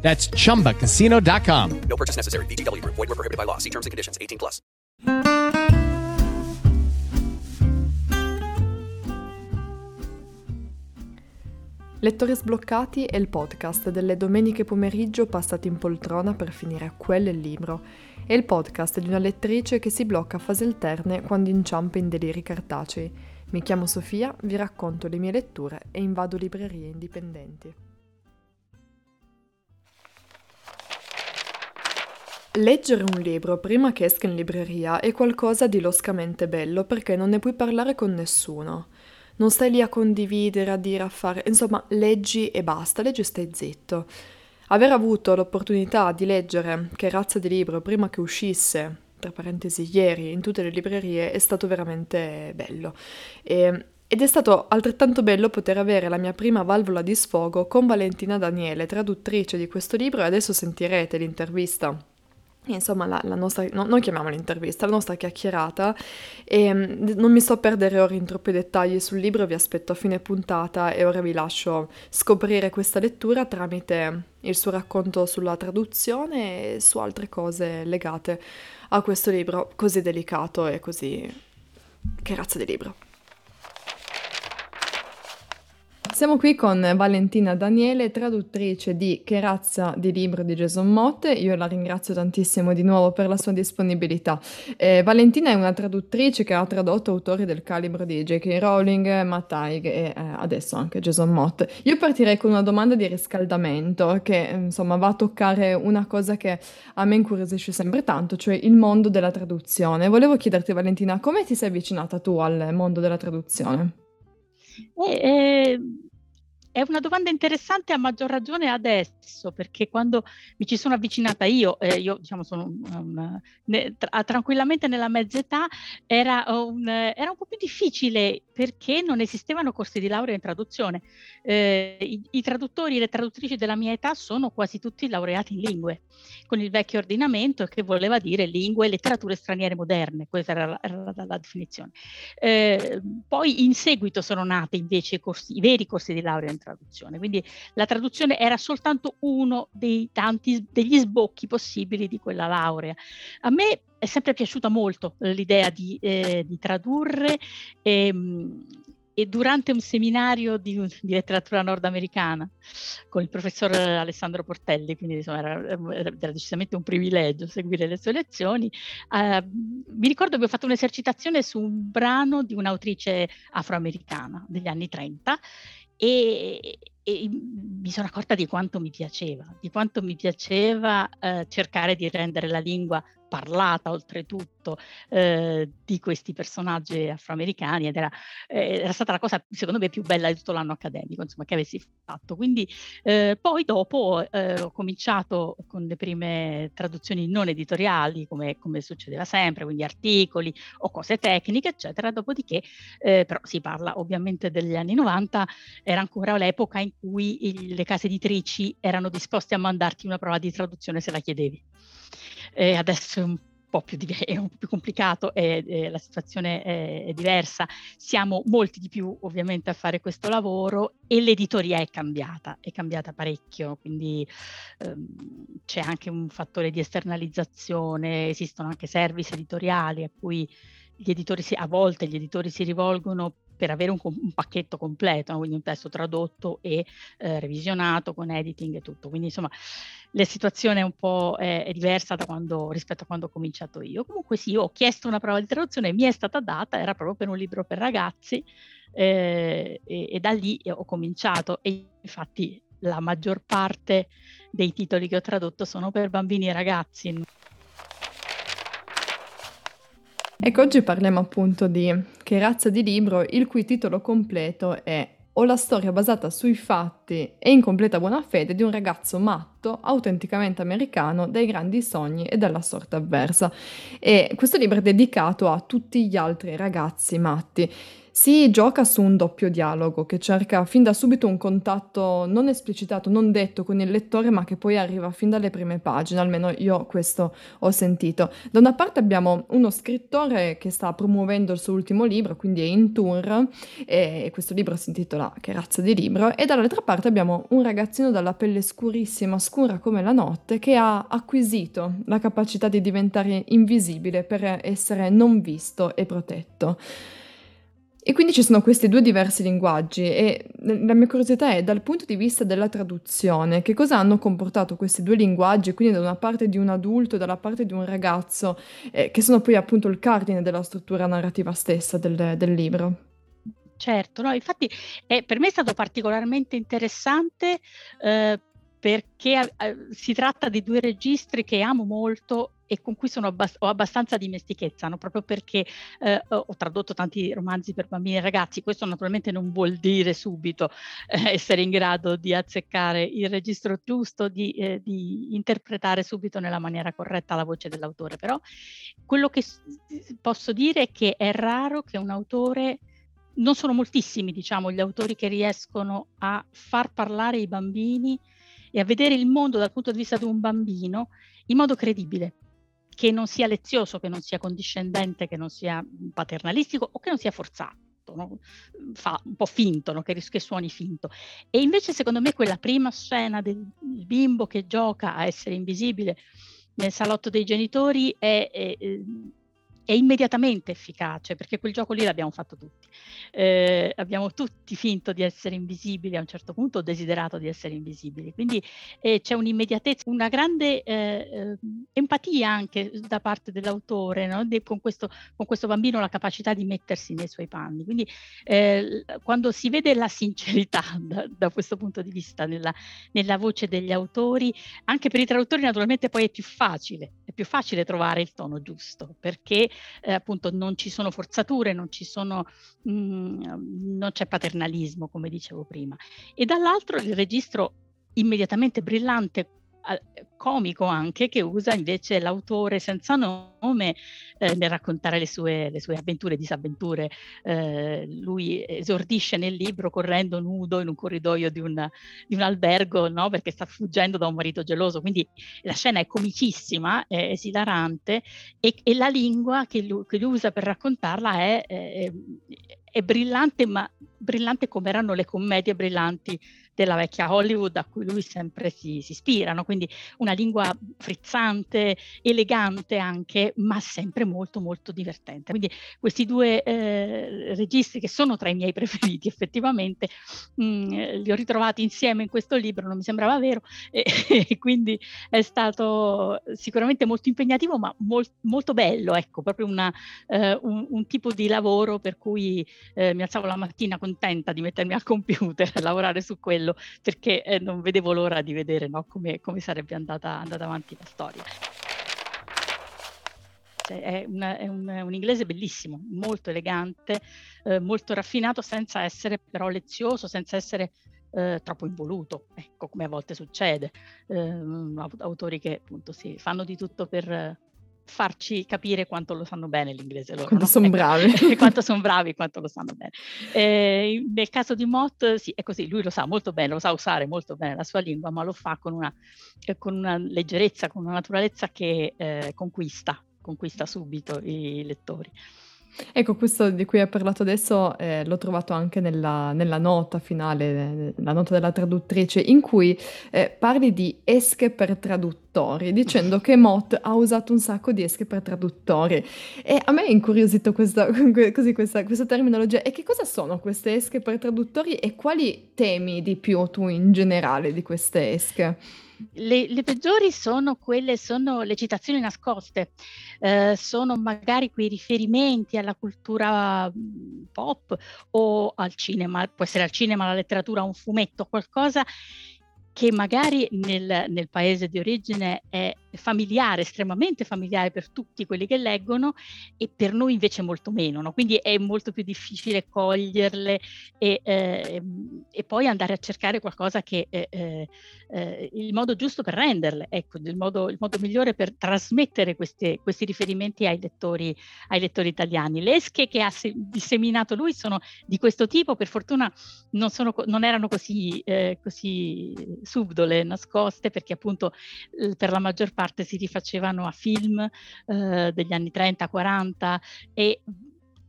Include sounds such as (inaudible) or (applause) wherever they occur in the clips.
That's chumbacasino.com. No purchase necessary. VGW Group. Void were prohibited by law. See terms and conditions. 18 plus. Lettori sbloccati è il podcast delle domeniche pomeriggio passate in poltrona per finire quel libro. È il podcast di una lettrice che si blocca a fasi alterne quando inciampa in deliri cartacei. Mi chiamo Sofia, vi racconto le mie letture e invado librerie indipendenti. Leggere un libro prima che esca in libreria è qualcosa di loscamente bello perché non ne puoi parlare con nessuno. Non stai lì a condividere, a dire, a fare, insomma, leggi e basta, leggi e stai zitto. Aver avuto l'opportunità di leggere Che razza di libro prima che uscisse, tra parentesi ieri, in tutte le librerie è stato veramente bello. E, ed è stato altrettanto bello poter avere la mia prima valvola di sfogo con Valentina Daniele, traduttrice di questo libro, e adesso sentirete l'intervista insomma la, la nostra, no, noi chiamiamola intervista, la nostra chiacchierata e mm, non mi sto a perdere ora in troppi dettagli sul libro, vi aspetto a fine puntata e ora vi lascio scoprire questa lettura tramite il suo racconto sulla traduzione e su altre cose legate a questo libro così delicato e così... che razza di libro. Siamo qui con Valentina Daniele, traduttrice di Che razza di libro di Jason Mott. Io la ringrazio tantissimo di nuovo per la sua disponibilità. Eh, Valentina è una traduttrice che ha tradotto autori del calibro di J.K. Rowling, Matt Haig e eh, adesso anche Jason Mott. Io partirei con una domanda di riscaldamento che insomma va a toccare una cosa che a me incuriosisce sempre tanto, cioè il mondo della traduzione. Volevo chiederti Valentina, come ti sei avvicinata tu al mondo della traduzione? Eh, eh, è una domanda interessante a maggior ragione adesso, perché quando mi ci sono avvicinata io, eh, io diciamo sono um, ne, tra, tranquillamente nella mezza età, era un, era un po' più difficile perché non esistevano corsi di laurea in traduzione. Eh, i, I traduttori e le traduttrici della mia età sono quasi tutti laureati in lingue, con il vecchio ordinamento che voleva dire lingue e letterature straniere moderne, questa era la, era la, la definizione. Eh, poi in seguito sono nati invece i, corsi, i veri corsi di laurea in traduzione, quindi la traduzione era soltanto uno dei tanti degli sbocchi possibili di quella laurea. A me è sempre piaciuta molto l'idea di, eh, di tradurre ehm, e, durante un seminario di, di, letteratura nordamericana con il professor Alessandro Portelli, quindi insomma, era, era, decisamente un privilegio seguire le sue lezioni, eh, mi ricordo che abbiamo fatto un'esercitazione su un brano di un'autrice afroamericana degli anni 30 e, e mi sono accorta di quanto mi piaceva, di quanto mi piaceva eh, cercare di rendere la lingua parlata oltretutto eh, di questi personaggi afroamericani ed era, eh, era, stata la cosa secondo me più bella di tutto l'anno accademico insomma che avessi fatto. Quindi eh, poi dopo eh, ho cominciato con le prime traduzioni non editoriali come, come, succedeva sempre quindi articoli o cose tecniche eccetera. Dopodiché eh, però si parla ovviamente degli anni 90 era ancora l'epoca in cui il, le case editrici erano disposte a mandarti una prova di traduzione se la chiedevi eh, adesso è un po' più, di, è un po più complicato e, e la situazione è, è, diversa. Siamo molti di più ovviamente a fare questo lavoro e l'editoria è cambiata, è cambiata parecchio, quindi ehm, c'è anche un fattore di esternalizzazione, esistono anche service editoriali a cui gli editori si, a volte gli editori si rivolgono per avere un, un pacchetto completo, quindi un testo tradotto e eh, revisionato con editing e tutto. Quindi insomma la situazione è un po' è, è diversa quando, rispetto a quando ho cominciato io. Comunque sì, ho chiesto una prova di traduzione, mi è stata data, era proprio per un libro per ragazzi eh, e, e da lì ho cominciato e infatti la maggior parte dei titoli che ho tradotto sono per bambini e ragazzi. Ecco, oggi parliamo appunto di Che razza di libro, il cui titolo completo è o la storia basata sui fatti e in completa buona fede di un ragazzo matto, autenticamente americano, dai grandi sogni e dalla sorte avversa. E questo libro è dedicato a tutti gli altri ragazzi matti. Si gioca su un doppio dialogo che cerca fin da subito un contatto non esplicitato, non detto con il lettore, ma che poi arriva fin dalle prime pagine, almeno io questo ho sentito. Da una parte abbiamo uno scrittore che sta promuovendo il suo ultimo libro, quindi è in tour, e questo libro si intitola Che razza di libro, e dall'altra parte abbiamo un ragazzino dalla pelle scurissima, scura come la notte, che ha acquisito la capacità di diventare invisibile per essere non visto e protetto. E quindi ci sono questi due diversi linguaggi e la mia curiosità è dal punto di vista della traduzione, che cosa hanno comportato questi due linguaggi, quindi da una parte di un adulto e dalla parte di un ragazzo, eh, che sono poi appunto il cardine della struttura narrativa stessa del, del libro. Certo, no, infatti eh, per me è stato particolarmente interessante eh, perché eh, si tratta di due registri che amo molto e con cui abbast- ho abbastanza dimestichezza, no? proprio perché eh, ho tradotto tanti romanzi per bambini e ragazzi. Questo naturalmente non vuol dire subito eh, essere in grado di azzeccare il registro giusto, di, eh, di, interpretare subito nella maniera corretta la voce dell'autore, però quello che s- posso dire è che è raro che un autore non sono moltissimi, diciamo, gli autori che riescono a far parlare i bambini e a vedere il mondo dal punto di vista di un bambino in modo credibile, che non sia lezioso, che non sia condiscendente, che non sia paternalistico o che non sia forzato. No? Fa un po' finto, no? che, che suoni finto. E invece, secondo me, quella prima scena del bimbo che gioca a essere invisibile nel salotto dei genitori è, è, è immediatamente efficace, perché quel gioco lì l'abbiamo fatto tutti. Eh, abbiamo tutti finto di essere invisibili a un certo punto, desiderato di essere invisibili. Quindi eh, c'è un'immediatezza, una grande eh, eh, empatia anche da parte dell'autore, no? De, con, questo, con, questo, bambino la capacità di mettersi nei suoi panni. Quindi eh, quando si vede la sincerità (laughs) da, da questo punto di vista nella, nella voce degli autori, anche per i traduttori naturalmente poi è più facile, è più facile trovare il tono giusto, perché eh, appunto non ci sono forzature, non, ci sono, mh, mm, non c'è paternalismo, come dicevo prima. E dall'altro il registro immediatamente brillante comico anche che usa invece l'autore senza nome eh, nel raccontare le sue, le sue avventure e disavventure. Eh, lui esordisce nel libro correndo nudo in un corridoio di un, di un albergo no? perché sta fuggendo da un marito geloso, quindi la scena è comicissima, è esilarante e, e la lingua che lui, che lui, usa per raccontarla è, è, è brillante, ma brillante come erano le commedie brillanti della vecchia Hollywood a cui lui sempre si, si ispira, no? quindi una lingua frizzante, elegante anche, ma sempre molto molto divertente. Quindi questi due eh, registri che sono tra i miei (laughs) preferiti effettivamente, mh, mm, li ho ritrovati insieme in questo libro, non mi sembrava vero, e, (laughs) e quindi è stato sicuramente molto impegnativo, ma mol, molto bello, ecco, proprio una, eh, un, un, tipo di lavoro per cui eh, mi alzavo la mattina contenta di mettermi al computer (laughs) e lavorare su quello quello perché eh, non vedevo l'ora di vedere no, come, come, sarebbe andata, andata avanti la storia. Cioè, è, una, è un, un, inglese bellissimo, molto elegante, eh, molto raffinato, senza essere però lezioso, senza essere eh, troppo involuto, ecco come a volte succede. Eh, autori che appunto si fanno di tutto per farci capire quanto lo sanno bene l'inglese loro. Quanto no? sono bravi. (laughs) (laughs) quanto sono bravi, quanto lo sanno bene. Eh, nel caso di Mott, sì, è così, lui lo sa molto bene, lo sa usare molto bene la sua lingua, ma lo fa con una, eh, con una leggerezza, con una naturalezza che eh, conquista, conquista subito i lettori. Ecco, questo di cui hai parlato adesso eh, l'ho trovato anche nella, nella, nota finale, la nota della traduttrice, in cui eh, parli di esche per traduttori, dicendo (laughs) che Mott ha usato un sacco di esche per traduttori. E a me è incuriosito questa, (laughs) così, questa, questa terminologia. E che cosa sono queste esche per traduttori e quali temi di più tu in generale di queste esche? Le, le, peggiori sono quelle, sono le citazioni nascoste, eh, sono magari quei riferimenti alla cultura mm, pop o al cinema, può essere al cinema, alla letteratura, un fumetto, qualcosa che magari nel, nel, paese di origine è familiare, estremamente familiare per tutti quelli che leggono e per noi invece molto meno, no? quindi è molto più difficile coglierle e, eh, e poi andare a cercare qualcosa che è eh, eh, il modo giusto per renderle, ecco, il modo, il modo migliore per trasmettere queste, questi riferimenti ai lettori, ai lettori italiani. Le esche che ha se- disseminato lui sono di questo tipo, per fortuna non, sono, non erano così, eh, così subdole, nascoste, perché appunto per la maggior parte si rifacevano a film eh, degli anni 30-40 e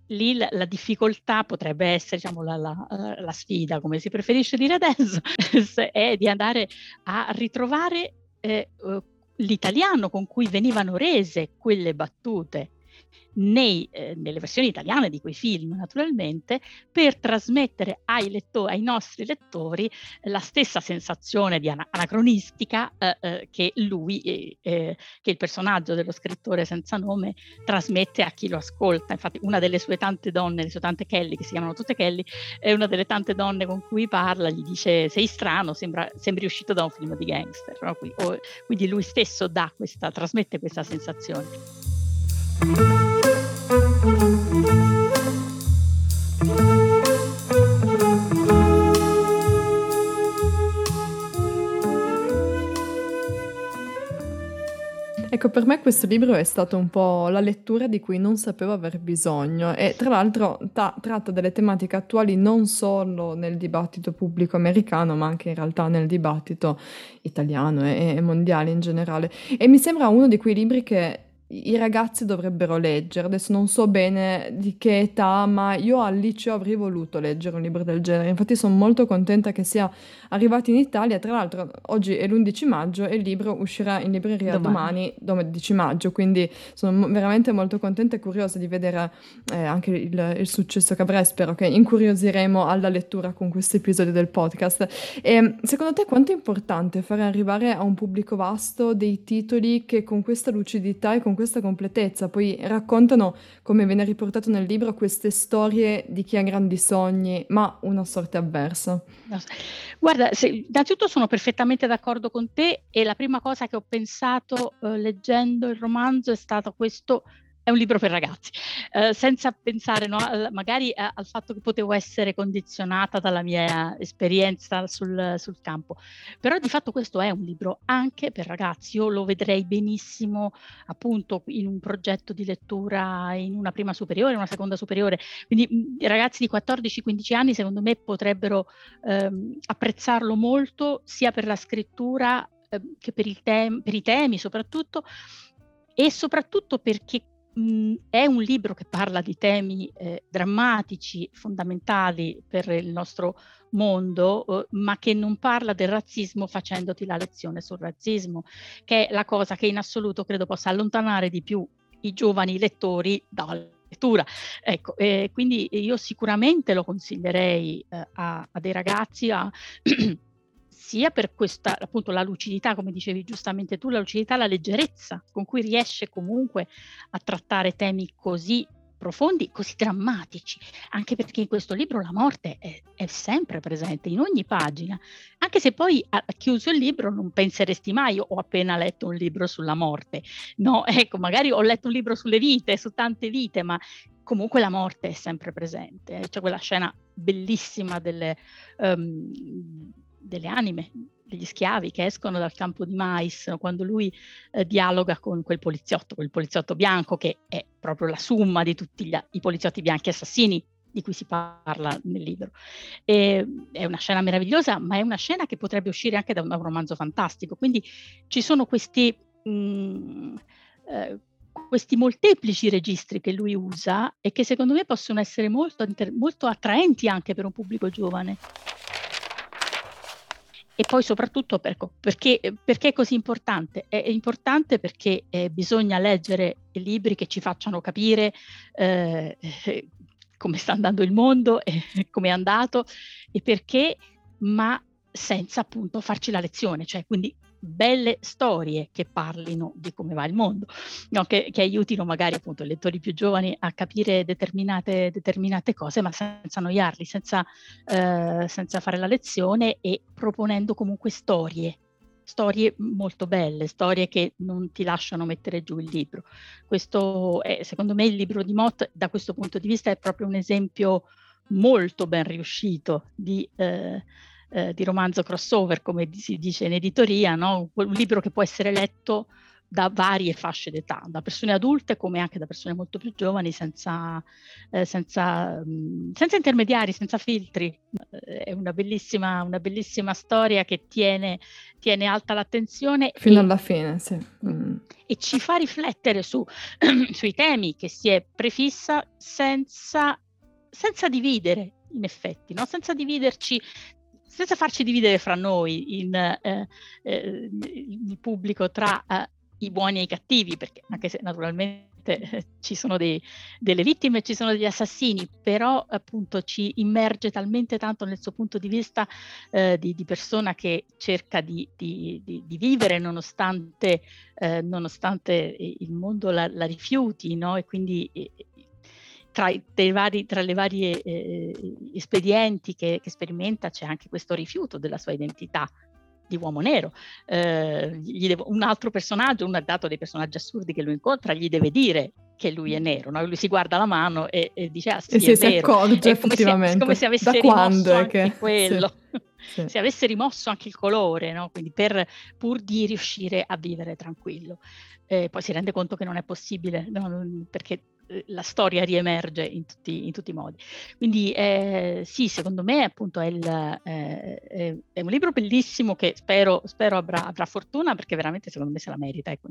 lì la, la, difficoltà potrebbe essere, diciamo, la, la, eh, la, sfida, come si preferisce dire adesso, (laughs) è di andare a ritrovare eh, eh, l'italiano con cui venivano rese quelle battute nei, eh, nelle versioni italiane di quei film, naturalmente, per trasmettere ai, lettori, ai nostri lettori la stessa sensazione di ana- anacronistica eh, eh, che lui, eh, eh, che il personaggio dello scrittore senza nome trasmette a chi lo ascolta. Infatti, una delle sue tante donne, le sue tante Kelly, che si chiamano tutte Kelly, è una delle tante donne con cui parla, gli dice: Sei strano, sembra, sembri uscito da un film di gangster. No? Quindi, o, quindi lui stesso questa, trasmette questa sensazione. Ecco, per me questo libro è stato un po' la lettura di cui non sapevo aver bisogno e tra l'altro ta- tratta delle tematiche attuali non solo nel dibattito pubblico americano, ma anche in realtà nel dibattito italiano e, e mondiale in generale. E mi sembra uno di quei libri che i ragazzi dovrebbero leggere. Adesso non so bene di che età, ma io al liceo avrei voluto leggere un libro del genere. Infatti sono molto contenta che sia arrivato in Italia. Tra l'altro oggi è l'11 maggio e il libro uscirà in libreria domani, domani 12 maggio, quindi sono veramente molto contenta e curiosa di vedere eh, anche il, il, successo che avrà. Spero che incuriosiremo alla lettura con questo episodio del podcast. E, secondo te quanto è importante fare arrivare a un pubblico vasto dei titoli che con questa lucidità e con questa completezza, poi raccontano, come viene riportato nel libro, queste storie di chi ha grandi sogni, ma una sorte avversa. Guarda, se, innanzitutto sono perfettamente d'accordo con te e la prima cosa che ho pensato eh, leggendo il romanzo è stato questo è un libro per ragazzi, eh, senza pensare no, magari a, al fatto che potevo essere condizionata dalla mia esperienza sul, sul, campo. Però di fatto questo è un libro anche per ragazzi, io lo vedrei benissimo appunto in un progetto di lettura in una prima superiore, una seconda superiore, quindi i ragazzi di 14-15 anni secondo me potrebbero ehm, apprezzarlo molto sia per la scrittura eh, che per, tem- per i temi soprattutto e soprattutto perché È un libro che parla di temi eh, drammatici, fondamentali per il nostro mondo, eh, ma che non parla del razzismo facendoti la lezione sul razzismo, che è la cosa che in assoluto credo possa allontanare di più i giovani lettori dalla lettura. Ecco, eh, quindi io sicuramente lo consiglierei eh, a, a, dei ragazzi a (clears throat) sia per questa, appunto, la lucidità, come dicevi giustamente tu, la lucidità, la leggerezza con cui riesce comunque a trattare temi così profondi, così drammatici, anche perché in questo libro la morte è, è, sempre presente in ogni pagina, anche se poi a chiuso il libro non penseresti mai ho appena letto un libro sulla morte, no, (laughs) ecco, magari ho letto un libro sulle vite, su tante vite, ma comunque la morte è sempre presente, c'è quella scena bellissima delle... Um, delle anime, degli schiavi che escono dal campo di mais quando lui eh, dialoga con quel poliziotto, quel poliziotto bianco che è proprio la summa di tutti gli, i poliziotti bianchi assassini di cui si parla nel libro. E, è una scena meravigliosa, ma è una scena che potrebbe uscire anche da un, da un romanzo fantastico. Quindi ci sono questi, mh, mm, eh, questi molteplici registri che lui usa e che secondo me possono essere molto, molto attraenti anche per un pubblico giovane. E poi soprattutto per, perché, perché, è così importante? È importante perché eh, bisogna leggere libri che ci facciano capire eh, (laughs) come sta andando il mondo e (laughs) come è andato e perché, ma senza appunto farci la lezione, cioè quindi belle storie che parlino di come va il mondo, no? che, che, aiutino magari appunto i lettori più giovani a capire determinate, determinate cose, ma senza annoiarli, senza, eh, senza fare la lezione e proponendo comunque storie storie molto belle, storie che non ti lasciano mettere giù il libro. Questo è, secondo me, il libro di Mott, da questo punto di vista, è proprio un esempio molto ben riuscito di, eh, eh, di romanzo crossover, come si dice in editoria, no? un libro che può essere letto da varie fasce d'età, da persone adulte come anche da persone molto più giovani, senza, eh, senza, mh, senza intermediari, senza filtri. Eh, è una bellissima, una bellissima storia che tiene, tiene alta l'attenzione. Fino e, alla fine, sì. Mm. E ci fa riflettere su, (clears throat) sui temi che si è prefissa senza, senza dividere, in effetti, no? senza dividerci senza farci dividere fra noi in, eh, eh, il pubblico tra eh, i buoni e i cattivi, perché anche se naturalmente eh, ci sono dei, delle vittime, ci sono degli assassini, però appunto ci immerge talmente tanto nel suo punto di vista eh, di, di, persona che cerca di, di, di vivere nonostante, eh, nonostante, il mondo la, la rifiuti, no? E quindi eh, tra, vari, tra, le varie eh, espedienti che, che sperimenta c'è anche questo rifiuto della sua identità di uomo nero. Eh, devo, un altro personaggio, un dato dei personaggi assurdi che lui incontra, gli deve dire che lui è nero. No? Lui si guarda la mano e, e dice: Ah, sì, e si, si accorge effettivamente. Come se, come se avesse da quando è che... quello. Sì. Sì. se avesse rimosso anche il colore, no? quindi per, pur di riuscire a vivere tranquillo. Eh, poi si rende conto che non è possibile, no? perché eh, la storia riemerge in tutti, in tutti i modi. Quindi eh, sì, secondo me appunto è, il, eh, è, un libro bellissimo che spero, spero avrà, avrà, fortuna perché veramente secondo me se la merita. Ecco,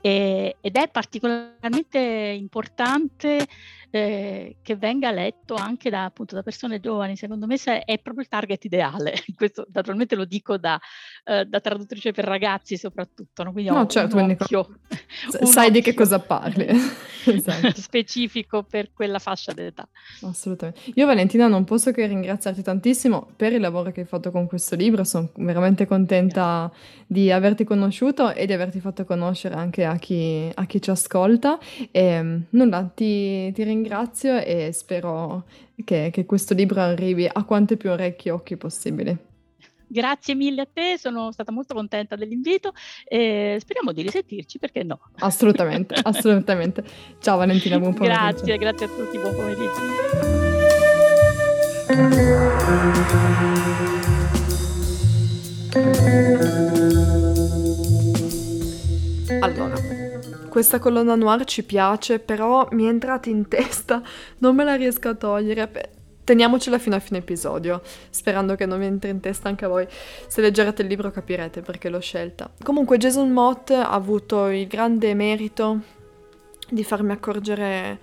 e, ed è particolarmente importante eh, che venga letto anche da, appunto, da persone giovani, secondo me è proprio il target ideale. (laughs) Questo naturalmente lo dico da, eh, da traduttrice per ragazzi soprattutto, no? quindi no, certo, un occhio, (laughs) un sai occhio. di che cosa parli. (laughs) esatto. (laughs) specifico per quella fascia d'età. Assolutamente. Io Valentina non posso che ringraziarti tantissimo per il lavoro che hai fatto con questo libro, sono veramente contenta Grazie. di averti conosciuto e di averti fatto conoscere anche a chi, a chi ci ascolta. E nulla, ti, ti ringrazio ringrazio e spero che, che questo libro arrivi a quante più orecchie e occhi possibili. Grazie mille a te, sono stata molto contenta dell'invito e speriamo di risentirci perché no. Assolutamente, (laughs) assolutamente. Ciao Valentina, buon pomeriggio. Grazie, grazie a tutti, buon pomeriggio. Allora, questa colonna noir ci piace, però mi è entrata in testa, non me la riesco a togliere. Teniamocela fino a fine episodio, sperando che non vi entri in testa anche a voi. Se leggerete il libro capirete perché l'ho scelta. Comunque Jason Mott ha avuto il grande merito di farmi accorgere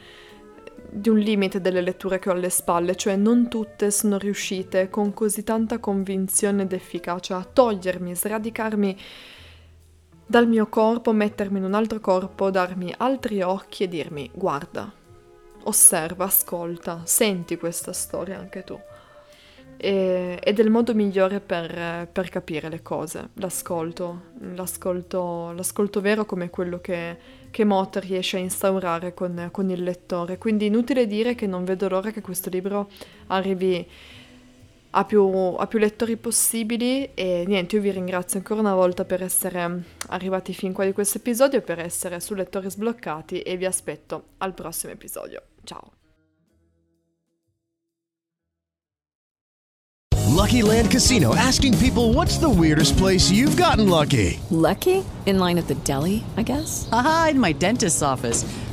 di un limite delle letture che ho alle spalle, cioè non tutte sono riuscite con così tanta convinzione ed efficacia a togliermi, sradicarmi dal mio corpo, mettermi in un altro corpo, darmi altri occhi e dirmi guarda, osserva, ascolta, senti questa storia anche tu. E, ed è il modo migliore per, per, capire le cose, l'ascolto, l'ascolto, l'ascolto vero come quello che, che Mott riesce a instaurare con, con il lettore. Quindi inutile dire che non vedo l'ora che questo libro arrivi a più, a più, lettori possibili e niente, io vi ringrazio ancora una volta per essere arrivati fin qua di questo episodio e per essere su Lettori Sbloccati e vi aspetto al prossimo episodio. Ciao! Lucky Land Casino asking people what's the weirdest place you've gotten lucky? Lucky? In line at the deli, I guess? Aha, in my dentist's office.